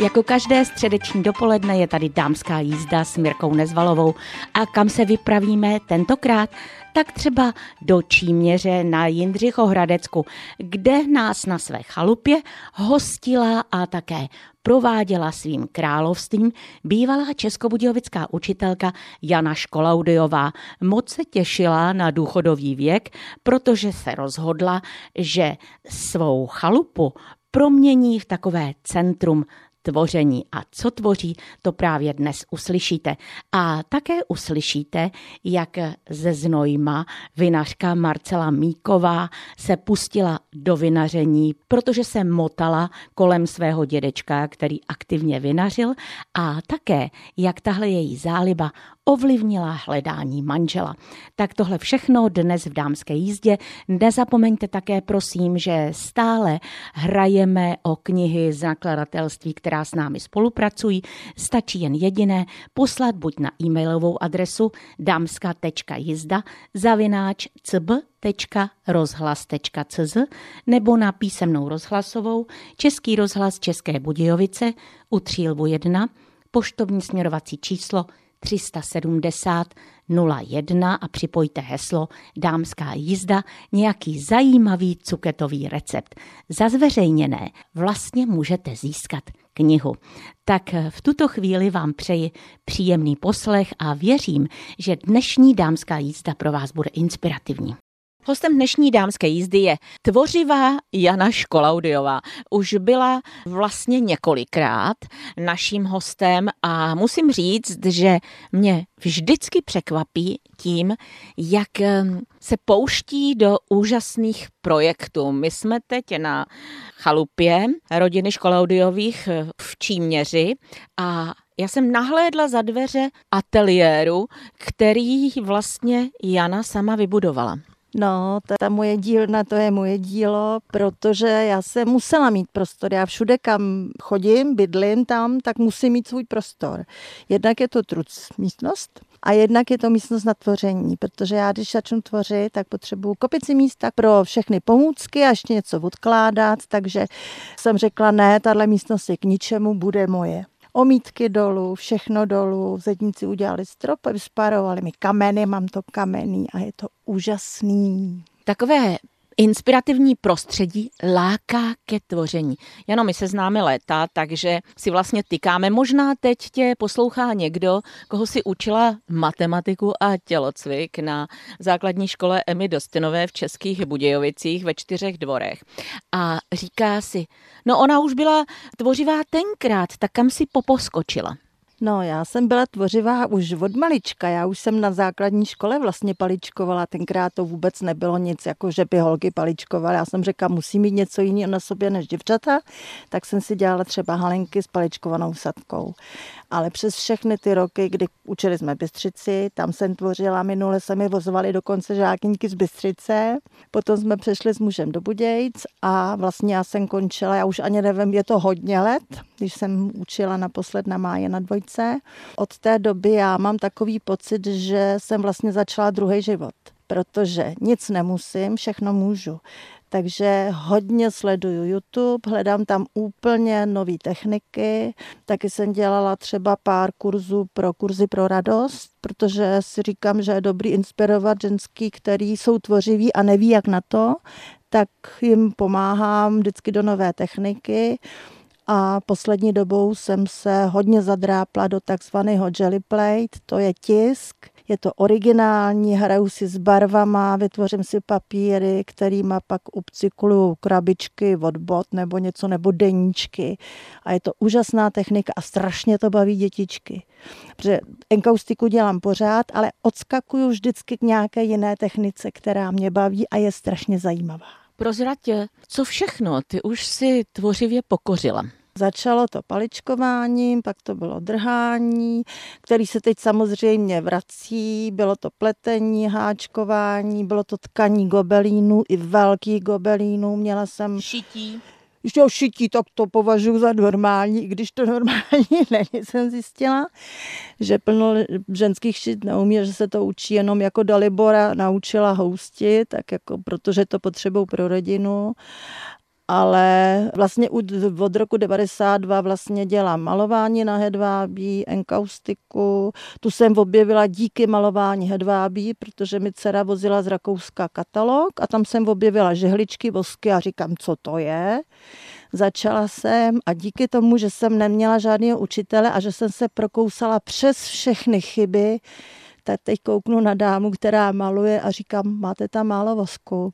Jako každé středeční dopoledne je tady dámská jízda s Mirkou Nezvalovou. A kam se vypravíme tentokrát? Tak třeba do Číměře na Jindřichohradecku, kde nás na své chalupě hostila a také prováděla svým královstvím bývalá českobudějovická učitelka Jana Školaudiová. Moc se těšila na důchodový věk, protože se rozhodla, že svou chalupu promění v takové centrum tvoření. A co tvoří, to právě dnes uslyšíte. A také uslyšíte, jak ze Znojma vinařka Marcela Míková se pustila do vinaření, protože se motala kolem svého dědečka, který aktivně vinařil a také, jak tahle její záliba ovlivnila hledání manžela. Tak tohle všechno dnes v dámské jízdě. Nezapomeňte také, prosím, že stále hrajeme o knihy z nakladatelství, která s námi spolupracují. Stačí jen jediné poslat buď na e-mailovou adresu dámska.jizda zavináč cb.rozhlas.cz nebo na písemnou rozhlasovou Český rozhlas České Budějovice u Třílvu 1 poštovní směrovací číslo 370 01 a připojte heslo Dámská jízda, nějaký zajímavý cuketový recept. Za zveřejněné vlastně můžete získat knihu. Tak v tuto chvíli vám přeji příjemný poslech a věřím, že dnešní dámská jízda pro vás bude inspirativní. Hostem dnešní dámské jízdy je tvořivá Jana Školaudiová. Už byla vlastně několikrát naším hostem a musím říct, že mě vždycky překvapí tím, jak se pouští do úžasných projektů. My jsme teď na chalupě rodiny Školaudiových v Číměři a já jsem nahlédla za dveře ateliéru, který vlastně Jana sama vybudovala. No, ta moje dílna, to je moje dílo, protože já jsem musela mít prostor. Já všude, kam chodím, bydlím tam, tak musím mít svůj prostor. Jednak je to truc místnost, a jednak je to místnost na tvoření, protože já, když začnu tvořit, tak potřebuju kopici místa pro všechny pomůcky a ještě něco odkládat, takže jsem řekla, ne, tahle místnost je k ničemu, bude moje omítky dolů, všechno dolů. Zedníci udělali strop, vysparovali mi kameny, mám to kamenný a je to úžasný. Takové inspirativní prostředí láká ke tvoření. Jano, my se známe léta, takže si vlastně tykáme. Možná teď tě poslouchá někdo, koho si učila matematiku a tělocvik na základní škole Emy Dostinové v Českých Budějovicích ve čtyřech dvorech. A říká si, no ona už byla tvořivá tenkrát, tak kam si poposkočila? No, já jsem byla tvořivá už od malička. Já už jsem na základní škole vlastně paličkovala. Tenkrát to vůbec nebylo nic, jako že by holky paličkovaly. Já jsem řekla, musí mít něco jiného na sobě než děvčata. Tak jsem si dělala třeba halenky s paličkovanou sadkou. Ale přes všechny ty roky, kdy učili jsme Bystřici, tam jsem tvořila, minule se mi vozovali dokonce žákyňky z Bystřice. Potom jsme přešli s mužem do Budějc a vlastně já jsem končila, já už ani nevím, je to hodně let, když jsem učila naposled na máje na dvojce. Od té doby já mám takový pocit, že jsem vlastně začala druhý život protože nic nemusím, všechno můžu. Takže hodně sleduju YouTube, hledám tam úplně nové techniky. Taky jsem dělala třeba pár kurzů pro kurzy pro radost, protože si říkám, že je dobrý inspirovat ženský, který jsou tvořiví a neví jak na to, tak jim pomáhám vždycky do nové techniky a poslední dobou jsem se hodně zadrápla do takzvaného jelly plate, to je tisk, je to originální, hraju si s barvama, vytvořím si papíry, kterýma pak upcykluju krabičky od bot nebo něco, nebo deníčky. A je to úžasná technika a strašně to baví dětičky. Protože enkaustiku dělám pořád, ale odskakuju vždycky k nějaké jiné technice, která mě baví a je strašně zajímavá. Prozratě, co všechno ty už si tvořivě pokořila? Začalo to paličkováním, pak to bylo drhání, který se teď samozřejmě vrací, bylo to pletení, háčkování, bylo to tkaní gobelínů i velký gobelínů. Měla jsem... Šití. To šití, tak to považuji za normální, i když to normální není, jsem zjistila, že plno ženských šit neumí, že se to učí jenom jako Dalibora naučila houstit, tak jako protože to potřebují pro rodinu ale vlastně od roku 92 vlastně dělám malování na hedvábí, enkaustiku. Tu jsem objevila díky malování hedvábí, protože mi dcera vozila z Rakouska katalog a tam jsem objevila žehličky, vosky a říkám, co to je. Začala jsem a díky tomu, že jsem neměla žádného učitele a že jsem se prokousala přes všechny chyby, tak teď kouknu na dámu, která maluje a říkám, máte tam málo vosku.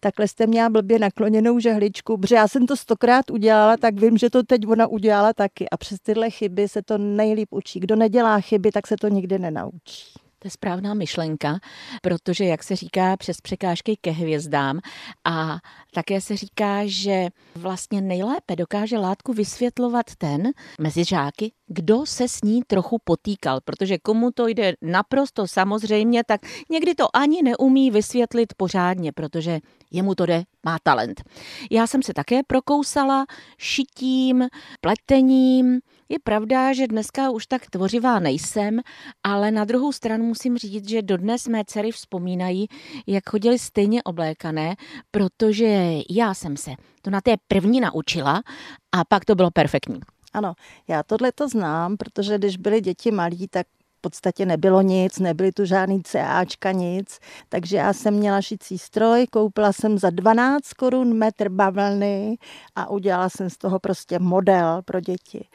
Takhle jste měla blbě nakloněnou žehličku, protože já jsem to stokrát udělala, tak vím, že to teď ona udělala taky. A přes tyhle chyby se to nejlíp učí. Kdo nedělá chyby, tak se to nikdy nenaučí. To je správná myšlenka, protože, jak se říká, přes překážky ke hvězdám a také se říká, že vlastně nejlépe dokáže látku vysvětlovat ten mezi žáky, kdo se s ní trochu potýkal, protože komu to jde naprosto samozřejmě, tak někdy to ani neumí vysvětlit pořádně, protože jemu to jde, má talent. Já jsem se také prokousala šitím, pletením, je pravda, že dneska už tak tvořivá nejsem, ale na druhou stranu musím říct, že dodnes mé dcery vzpomínají, jak chodili stejně oblékané, protože já jsem se to na té první naučila a pak to bylo perfektní. Ano, já tohle to znám, protože když byly děti malí, tak v podstatě nebylo nic, nebyly tu žádný CAčka, nic. Takže já jsem měla šicí stroj, koupila jsem za 12 korun metr bavlny a udělala jsem z toho prostě model pro děti.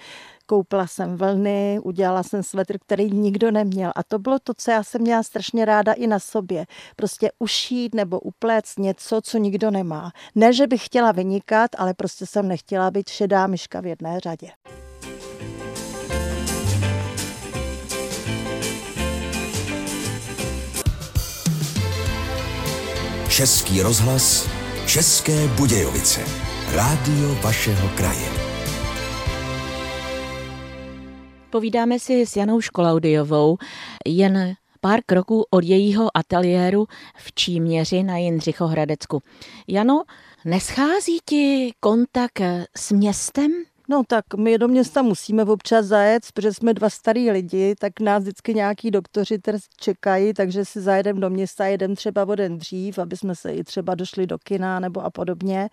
Koupila jsem vlny, udělala jsem svetr, který nikdo neměl. A to bylo to, co já jsem měla strašně ráda i na sobě. Prostě ušít nebo upléct něco, co nikdo nemá. Ne, že bych chtěla vynikat, ale prostě jsem nechtěla být šedá myška v jedné řadě. Český rozhlas, České Budějovice. Rádio vašeho kraje. Povídáme si s Janou Školaudiovou jen pár kroků od jejího ateliéru v Číměři na Jindřichohradecku. Jano, neschází ti kontakt s městem? No tak my do města musíme občas zajet, protože jsme dva starý lidi, tak nás vždycky nějaký doktoři čekají, takže si zajedeme do města, jedem třeba o den dřív, aby jsme se i třeba došli do kina nebo a podobně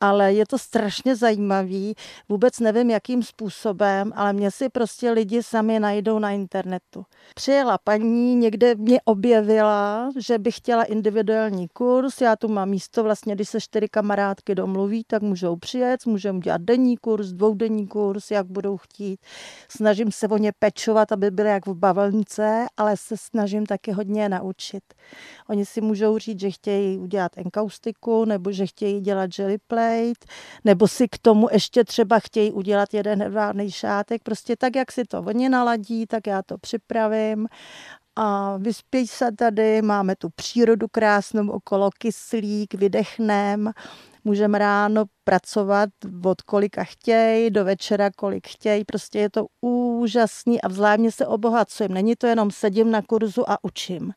ale je to strašně zajímavý. Vůbec nevím, jakým způsobem, ale mě si prostě lidi sami najdou na internetu. Přijela paní, někde mě objevila, že by chtěla individuální kurz. Já tu mám místo, vlastně, když se čtyři kamarádky domluví, tak můžou přijet, můžeme dělat denní kurz, dvoudenní kurz, jak budou chtít. Snažím se o ně pečovat, aby byly jak v bavlnce, ale se snažím taky hodně naučit. Oni si můžou říct, že chtějí udělat enkaustiku nebo že chtějí dělat jelly plate, nebo si k tomu ještě třeba chtějí udělat jeden hedvábný šátek. Prostě tak, jak si to oni naladí, tak já to připravím a vyspěj se tady, máme tu přírodu krásnou okolo, kyslík, vydechnem, můžeme ráno pracovat od kolika chtějí, do večera kolik chtějí, prostě je to úžasný a vzájemně se obohacujeme. Není to jenom sedím na kurzu a učím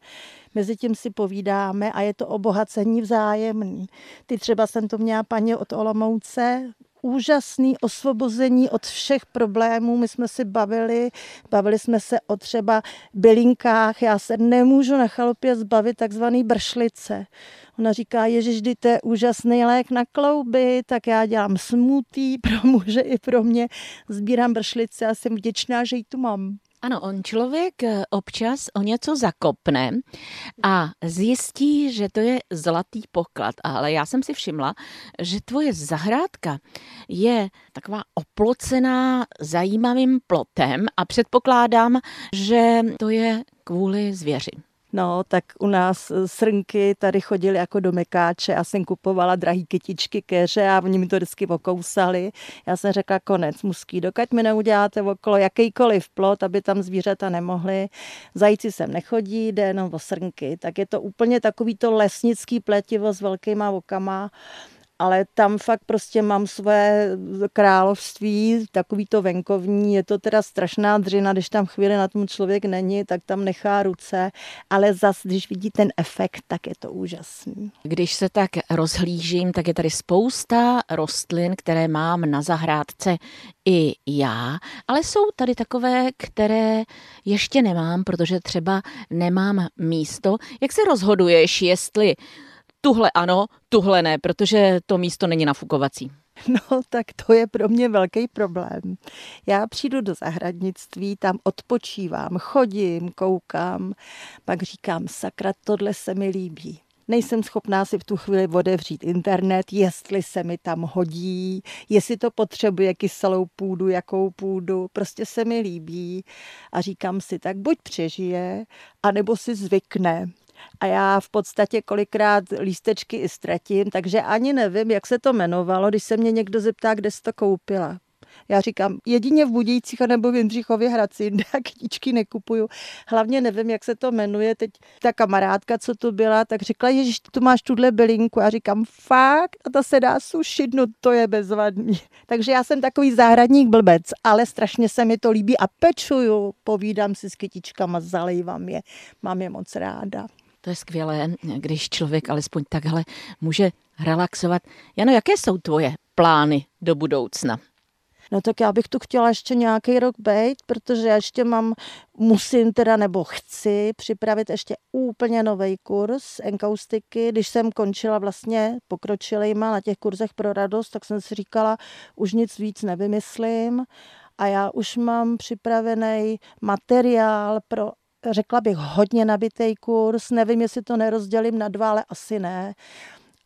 mezi tím si povídáme a je to obohacení vzájemný. Ty třeba jsem to měla paní od Olomouce, úžasný osvobození od všech problémů. My jsme si bavili, bavili jsme se o třeba bylinkách. Já se nemůžu na chalupě zbavit takzvaný bršlice. Ona říká, ježiš, to je úžasný lék na klouby, tak já dělám smutý pro muže i pro mě. Sbírám bršlice a jsem vděčná, že ji tu mám. Ano, on člověk eh, občas o něco zakopne a zjistí, že to je zlatý poklad. Ale já jsem si všimla, že tvoje zahrádka je taková oplocená zajímavým plotem a předpokládám, že to je kvůli zvěři. No, tak u nás eh, srnky tady chodily jako do mekáče a jsem kupovala drahý kytičky, keře a oni mi to vždycky okousali. Já jsem řekla, konec muský, dokud mi neuděláte okolo jakýkoliv plot, aby tam zvířata nemohly. Zajíci sem nechodí, jde jenom o srnky. Tak je to úplně takový to lesnický pletivo s velkýma okama ale tam fakt prostě mám své království, takový to venkovní, je to teda strašná dřina, když tam chvíli na tom člověk není, tak tam nechá ruce, ale zas, když vidí ten efekt, tak je to úžasný. Když se tak rozhlížím, tak je tady spousta rostlin, které mám na zahrádce i já, ale jsou tady takové, které ještě nemám, protože třeba nemám místo. Jak se rozhoduješ, jestli tuhle ano, tuhle ne, protože to místo není nafukovací. No, tak to je pro mě velký problém. Já přijdu do zahradnictví, tam odpočívám, chodím, koukám, pak říkám, sakra, tohle se mi líbí. Nejsem schopná si v tu chvíli otevřít internet, jestli se mi tam hodí, jestli to potřebuje kyselou půdu, jakou půdu, prostě se mi líbí a říkám si, tak buď přežije, anebo si zvykne a já v podstatě kolikrát lístečky i ztratím, takže ani nevím, jak se to jmenovalo, když se mě někdo zeptá, kde jsi to koupila. Já říkám, jedině v Budějcích nebo v Jindřichově Hradci, jinde kytičky nekupuju. Hlavně nevím, jak se to jmenuje. Teď ta kamarádka, co tu byla, tak řekla, že tu máš tuhle bylinku. Já říkám, fakt? A ta se dá sušit, no to je bezvadný. Takže já jsem takový zahradník blbec, ale strašně se mi to líbí a pečuju. Povídám si s kytičkama, zalejvám je. Mám je moc ráda. To je skvělé, když člověk alespoň takhle může relaxovat. Jano, jaké jsou tvoje plány do budoucna? No tak já bych tu chtěla ještě nějaký rok být, protože já ještě mám, musím teda nebo chci připravit ještě úplně nový kurz enkaustiky. Když jsem končila vlastně pokročilejma na těch kurzech pro radost, tak jsem si říkala, už nic víc nevymyslím a já už mám připravený materiál pro řekla bych, hodně nabitý kurz. Nevím, jestli to nerozdělím na dva, ale asi ne.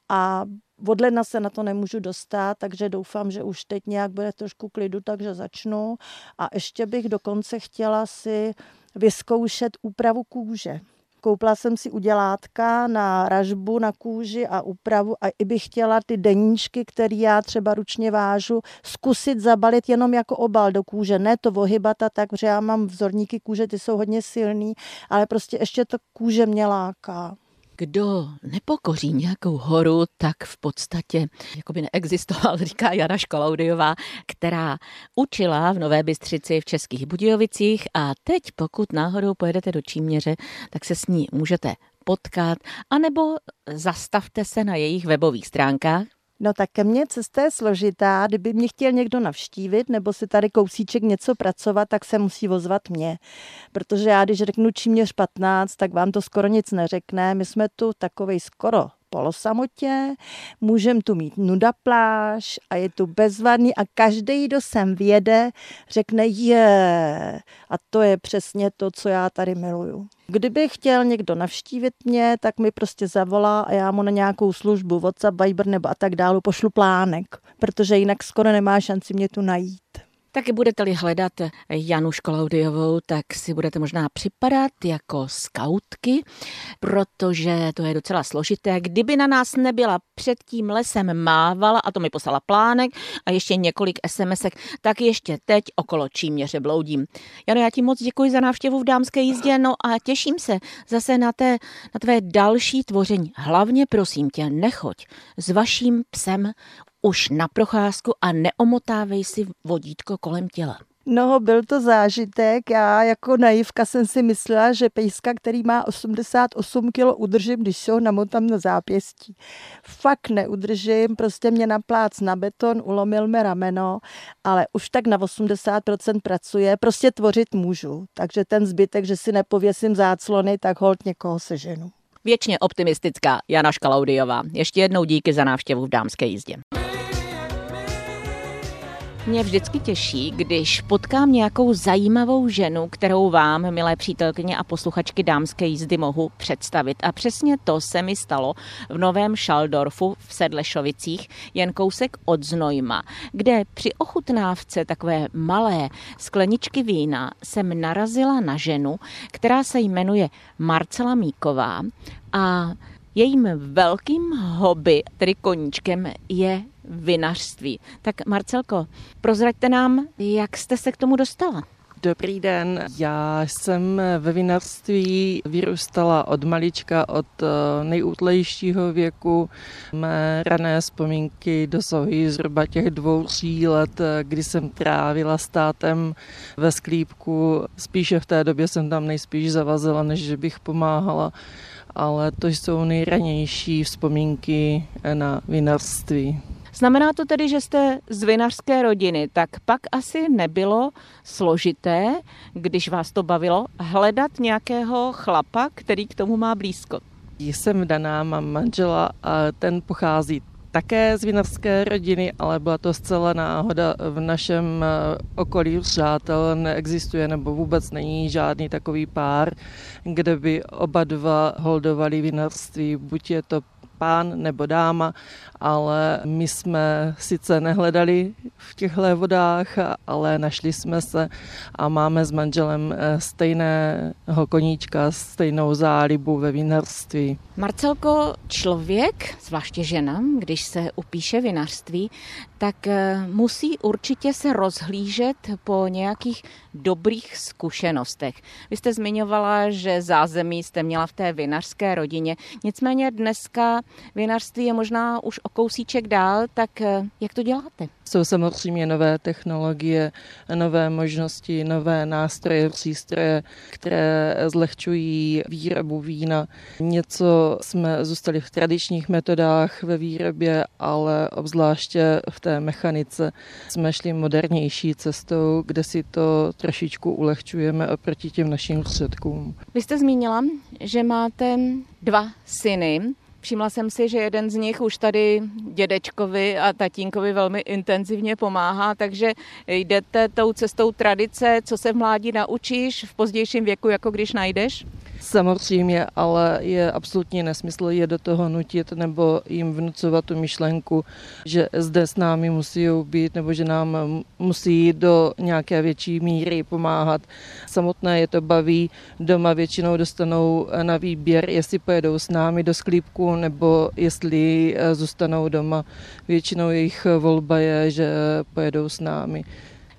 A od ledna se na to nemůžu dostat, takže doufám, že už teď nějak bude trošku klidu, takže začnu. A ještě bych dokonce chtěla si vyzkoušet úpravu kůže. Koupila jsem si udělátka na ražbu, na kůži a úpravu a i bych chtěla ty deníčky, které já třeba ručně vážu, zkusit zabalit jenom jako obal do kůže. Ne to vohybata tak, že já mám vzorníky kůže, ty jsou hodně silný, ale prostě ještě to kůže mě láká. Kdo nepokoří nějakou horu, tak v podstatě jako by neexistoval, říká Jana Školaudiová, která učila v Nové Bystřici v Českých Budějovicích. A teď pokud náhodou pojedete do Číměře, tak se s ní můžete potkat, anebo zastavte se na jejich webových stránkách No tak ke mně cesta je složitá. Kdyby mě chtěl někdo navštívit nebo si tady kousíček něco pracovat, tak se musí vozvat mě. Protože já, když řeknu Číměř 15, tak vám to skoro nic neřekne. My jsme tu takovej skoro polosamotě, můžeme tu mít nuda pláž a je tu bezvadný a každý, kdo sem vjede, řekne je. A to je přesně to, co já tady miluju. Kdyby chtěl někdo navštívit mě, tak mi prostě zavolá a já mu na nějakou službu, WhatsApp, Viber nebo a tak dále pošlu plánek, protože jinak skoro nemá šanci mě tu najít. Taky budete-li hledat Janu Školaudiovou, tak si budete možná připadat jako skautky, protože to je docela složité. Kdyby na nás nebyla před tím lesem mávala a to mi poslala plánek a ještě několik SMSek, tak ještě teď okolo Číměře bloudím. Jano, já ti moc děkuji za návštěvu v dámské jízdě, no a těším se zase na, té, na tvé další tvoření. Hlavně prosím tě, nechoď s vaším psem už na procházku a neomotávej si vodítko kolem těla. No, byl to zážitek. Já jako naivka jsem si myslela, že pejska, který má 88 kg, udržím, když se ho namotám na zápěstí. Fakt neudržím, prostě mě naplác na beton, ulomil mi rameno, ale už tak na 80% pracuje, prostě tvořit můžu. Takže ten zbytek, že si nepověsím záclony, tak hold někoho seženu. Věčně optimistická Jana Škalaudiová. Ještě jednou díky za návštěvu v dámské jízdě. Mě vždycky těší, když potkám nějakou zajímavou ženu, kterou vám, milé přítelkyně a posluchačky dámské jízdy, mohu představit. A přesně to se mi stalo v Novém Šaldorfu v Sedlešovicích, jen kousek od Znojma, kde při ochutnávce takové malé skleničky vína jsem narazila na ženu, která se jmenuje Marcela Míková a Jejím velkým hobby, tedy koníčkem, je vinařství. Tak Marcelko, prozraďte nám, jak jste se k tomu dostala? Dobrý den, já jsem ve vinařství vyrůstala od malička, od eh, nejútlejšího věku. Mé rané vzpomínky dosahují zhruba těch dvou, tří let, eh, kdy jsem trávila státem ve sklípku. Spíše v té době jsem tam nejspíš zavazila, než že bych pomáhala ale to jsou nejranější vzpomínky na vinařství. Znamená to tedy, že jste z vinařské rodiny, tak pak asi nebylo složité, když vás to bavilo, hledat nějakého chlapa, který k tomu má blízko. Jsem daná, mám manžela a ten pochází také z vinařské rodiny, ale byla to zcela náhoda. V našem eh, okolí přátel neexistuje nebo vůbec není žádný takový pár, kde by oba dva holdovali vinařství. Buď je to pán nebo dáma, ale my jsme sice nehledali v těchto vodách, ale našli jsme se a máme s manželem eh, stejného koníčka, stejnou zálibu ve vinařství. Marcelko, člověk, zvláště žena, když se upíše vinařství, tak eh, musí určitě se rozhlížet po nějakých dobrých zkušenostech. Vy jste zmiňovala, že zázemí jste měla v té vinařské rodině, nicméně dneska vinařství je možná už o kousíček dál, tak eh, jak to děláte? Jsou samozřejmě nové technologie, nové možnosti, nové nástroje, přístroje, které zlehčují výrobu vína. Něco jsme zůstali v tradičních metodách ve výrobě, ale obzvláště v té mechanice jsme šli modernější cestou, kde si to trošičku ulehčujeme oproti těm našim předkům. Vy jste zmínila, že máte dva syny. Všimla jsem si, že jeden z nich už tady dědečkovi a tatínkovi velmi intenzivně pomáhá, takže jdete tou cestou tradice, co se v mládí naučíš v pozdějším věku, jako když najdeš? Samozřejmě, ale je absolutně nesmysl je do toho nutit nebo jim vnucovat tu myšlenku, že zde s námi musí být nebo že nám musí do nějaké větší míry pomáhat. Samotné je to baví, doma většinou dostanou na výběr, jestli pojedou s námi do sklípku nebo jestli eh, zůstanou doma. Většinou jejich volba je, že pojedou s námi.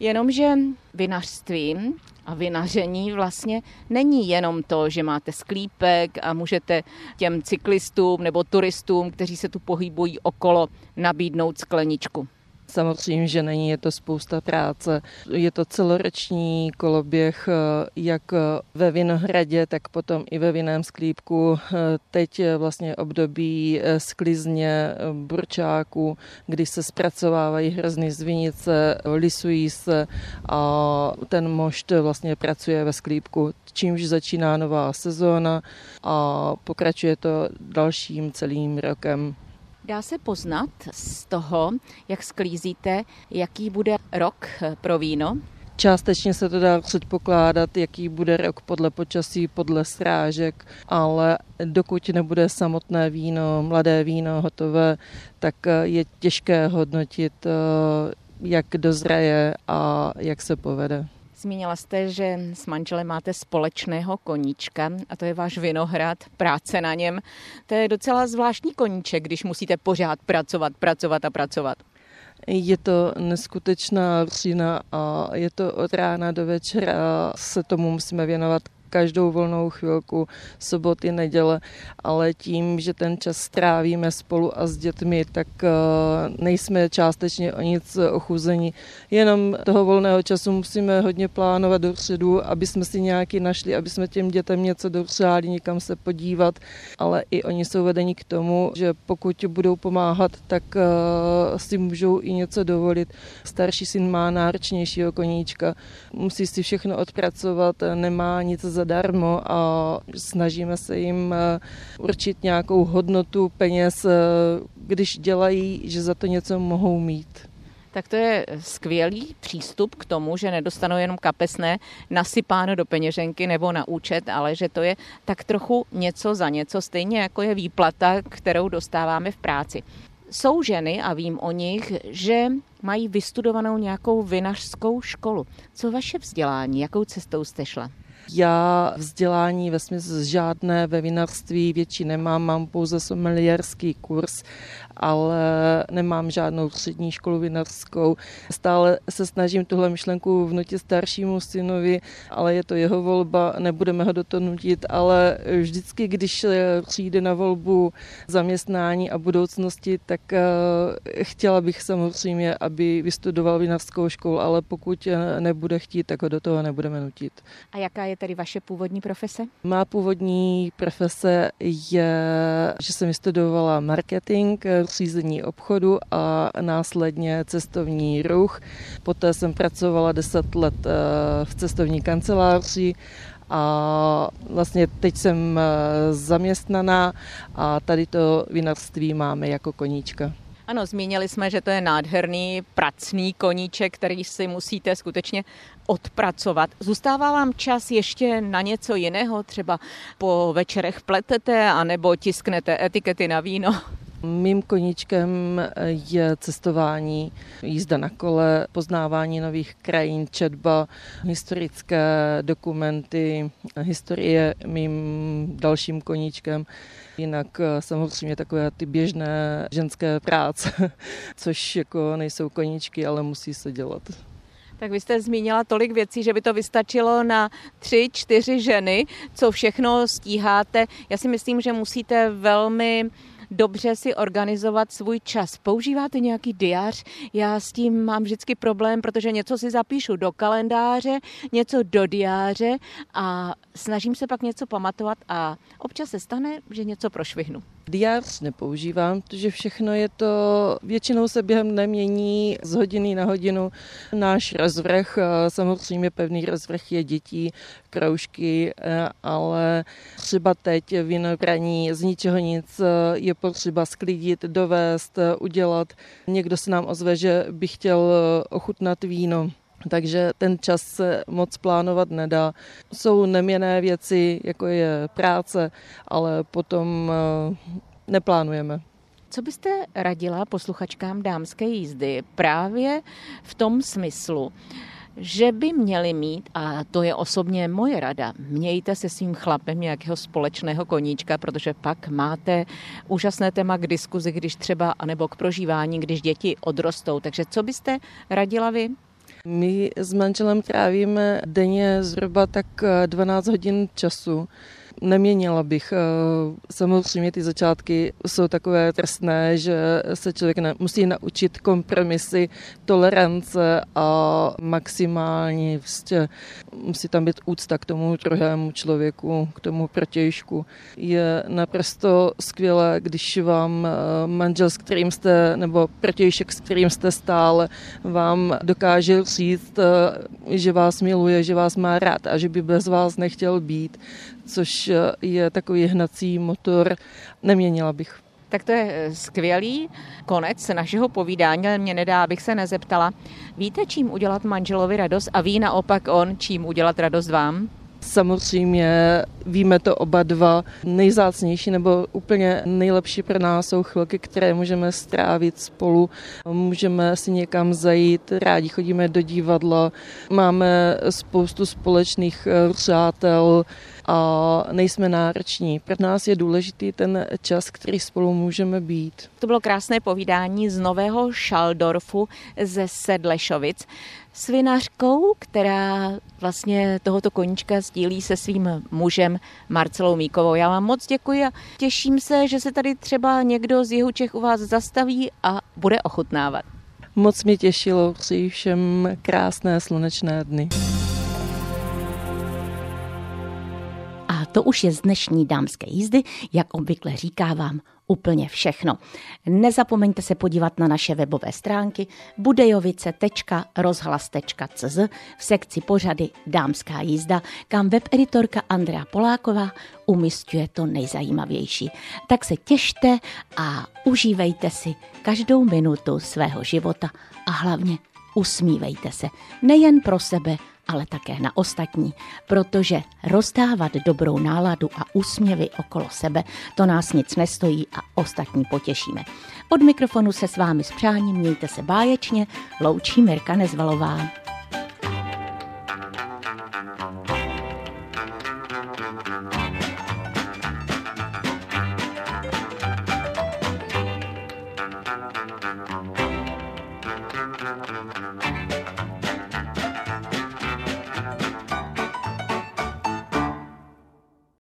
Jenomže vinařstvím a vinaření vlastně není jenom to, že máte sklípek a můžete těm cyklistům nebo turistům, kteří se tu pohybují okolo, nabídnout skleničku. Samozřejmě, že není, je to spousta práce. Je to celoroční koloběh, eh, jak ve Vinohradě, tak potom i ve vinném sklípku. Eh, teď vlastně období eh, sklizně burčáků, kdy se zpracovávají hrozny z vinice, lisují se a ten mošt vlastně pracuje ve sklípku, čímž začíná nová sezóna a pokračuje to dalším celým rokem. Dá se poznat z toho, jak sklízíte, jaký bude rok pro víno? Částečně se to dá předpokládat, jaký bude rok podle počasí, podle srážek, ale dokud nebude samotné víno, mladé víno hotové, tak je těžké hodnotit, jak dozraje a jak se povede. Zmínila jste, že s manželem máte společného koníčka a to je váš vinohrad, práce na něm. To je docela zvláštní koníček, když musíte pořád pracovat, pracovat a pracovat. Je to neskutečná přína a je to od rána do večera se tomu musíme věnovat každou volnou chvilku, soboty, neděle, ale tím, že ten čas strávíme spolu a s dětmi, tak eh, nejsme částečně o nic ochuzení. Jenom toho volného času musíme hodně plánovat dopředu, aby jsme si nějaký našli, aby jsme těm dětem něco dopřáli, někam se podívat, ale i oni jsou vedeni k tomu, že pokud budou pomáhat, tak eh, si můžou i něco dovolit. Starší syn má náročnějšího koníčka, musí si všechno odpracovat, nemá nic zadarmo a snažíme se jim eh, určit nějakou hodnotu peněz, eh, když dělají, že za to něco mohou mít. Tak to je skvělý přístup k tomu, že nedostanou jenom kapesné nasypáno do peněženky nebo na účet, ale že to je tak trochu něco za něco, stejně jako je výplata, kterou dostáváme v práci. Jsou ženy, a vím o nich, že mají vystudovanou nějakou vinařskou školu. Co vaše vzdělání? Jakou cestou jste šla? Já vzdělání ve smyslu žádné ve vinařství větší nemám, mám pouze sommelierský kurz ale nemám žádnou střední školu vinařskou. Stále se snažím tuhle myšlenku vnutit staršímu synovi, ale je to jeho volba, nebudeme ho do toho nutit, ale vždycky, když přijde na volbu zaměstnání a budoucnosti, tak eh, chtěla bych samozřejmě, aby vystudoval vinařskou školu, ale pokud nebude chtít, tak ho do toho nebudeme nutit. A jaká je tedy vaše původní profese? Má původní profese je, že jsem vystudovala marketing, řízení obchodu a následně cestovní ruch. Poté jsem pracovala 10 let eh, v cestovní kanceláři a vlastně teď jsem eh, zaměstnaná a tady to vinařství máme jako koníčka. Ano, zmínili jsme, že to je nádherný pracný koníček, který si musíte skutečně odpracovat. Zůstává vám čas ještě na něco jiného? Třeba po večerech pletete anebo tisknete etikety na víno? Mým koníčkem je cestování, jízda na kole, poznávání nových krajín, četba, historické dokumenty. Historie mým dalším koníčkem. Jinak eh, samozřejmě takové ty běžné ženské práce, což jako nejsou koníčky, ale musí se dělat. Tak vy jste zmínila tolik věcí, že by to vystačilo na tři, čtyři ženy, co všechno stíháte. Já si myslím, že musíte velmi dobře si organizovat svůj čas. Používáte nějaký diář? Já s tím mám vždycky problém, protože něco si zapíšu do kalendáře, něco do diáře a snažím se pak něco pamatovat a občas se stane, že něco prošvihnu. Diář nepoužívám, protože všechno je to, většinou se během nemění z hodiny na hodinu. Náš rozvrh, samozřejmě pevný rozvrh je dětí, kroužky, e, ale třeba teď vinobraní z ničeho nic je potřeba sklidit, dovést, udělat. Někdo se nám ozve, že by chtěl ochutnat víno takže ten čas se moc plánovat nedá. Jsou neměné věci, jako je práce, ale potom eh, neplánujeme. Co byste radila posluchačkám dámské jízdy právě v tom smyslu, že by měli mít, a to je osobně moje rada, mějte se svým chlapem nějakého společného koníčka, protože pak máte úžasné téma k diskuzi, když třeba, anebo k prožívání, když děti odrostou. Takže co byste radila vy? My s manželem trávíme denně zhruba tak 12 hodin času neměnila bych. Eh, samozřejmě ty začátky jsou takové trestné, že se člověk musí naučit kompromisy, tolerance a maximální vlastně musí tam být úcta k tomu druhému člověku, k tomu protějšku. Je naprosto skvělé, když vám eh, manžel, s kterým jste, nebo protějšek, s kterým jste stále, vám dokáže říct, eh, že vás miluje, že vás má rád a že by bez vás nechtěl být což je takový hnací motor, neměnila bych. Tak to je eh, skvělý konec našeho povídání, ale mě nedá, abych se nezeptala. Víte, čím udělat manželovi radost a ví naopak on, čím udělat radost vám? Samozřejmě víme to oba dva. Nejzácnější nebo úplně nejlepší pro nás jsou chvilky, které můžeme strávit spolu. Můžeme si někam zajít, rádi chodíme do divadla, máme spoustu společných eh, přátel, a nejsme nároční. Pro nás je důležitý ten čas, který spolu můžeme být. To bylo krásné povídání z Nového Šaldorfu ze Sedlešovic s vinařkou, která vlastně tohoto koníčka sdílí se svým mužem Marcelou Míkovou. Já vám moc děkuji a těším se, že se tady třeba někdo z jihu Čech u vás zastaví a bude ochutnávat. Moc mě těšilo, přeji všem krásné slunečné dny. to už je z dnešní dámské jízdy, jak obvykle říkávám, úplně všechno. Nezapomeňte se podívat na naše webové stránky budejovice.rozhlas.cz v sekci pořady Dámská jízda, kam webeditorka Andrea Poláková umistuje to nejzajímavější. Tak se těšte a užívejte si každou minutu svého života a hlavně usmívejte se nejen pro sebe, ale také na ostatní, protože rozdávat dobrou náladu a úsměvy okolo sebe, to nás nic nestojí a ostatní potěšíme. Od mikrofonu se s vámi s přáním mějte se báječně, loučí Mirka Nezvalová.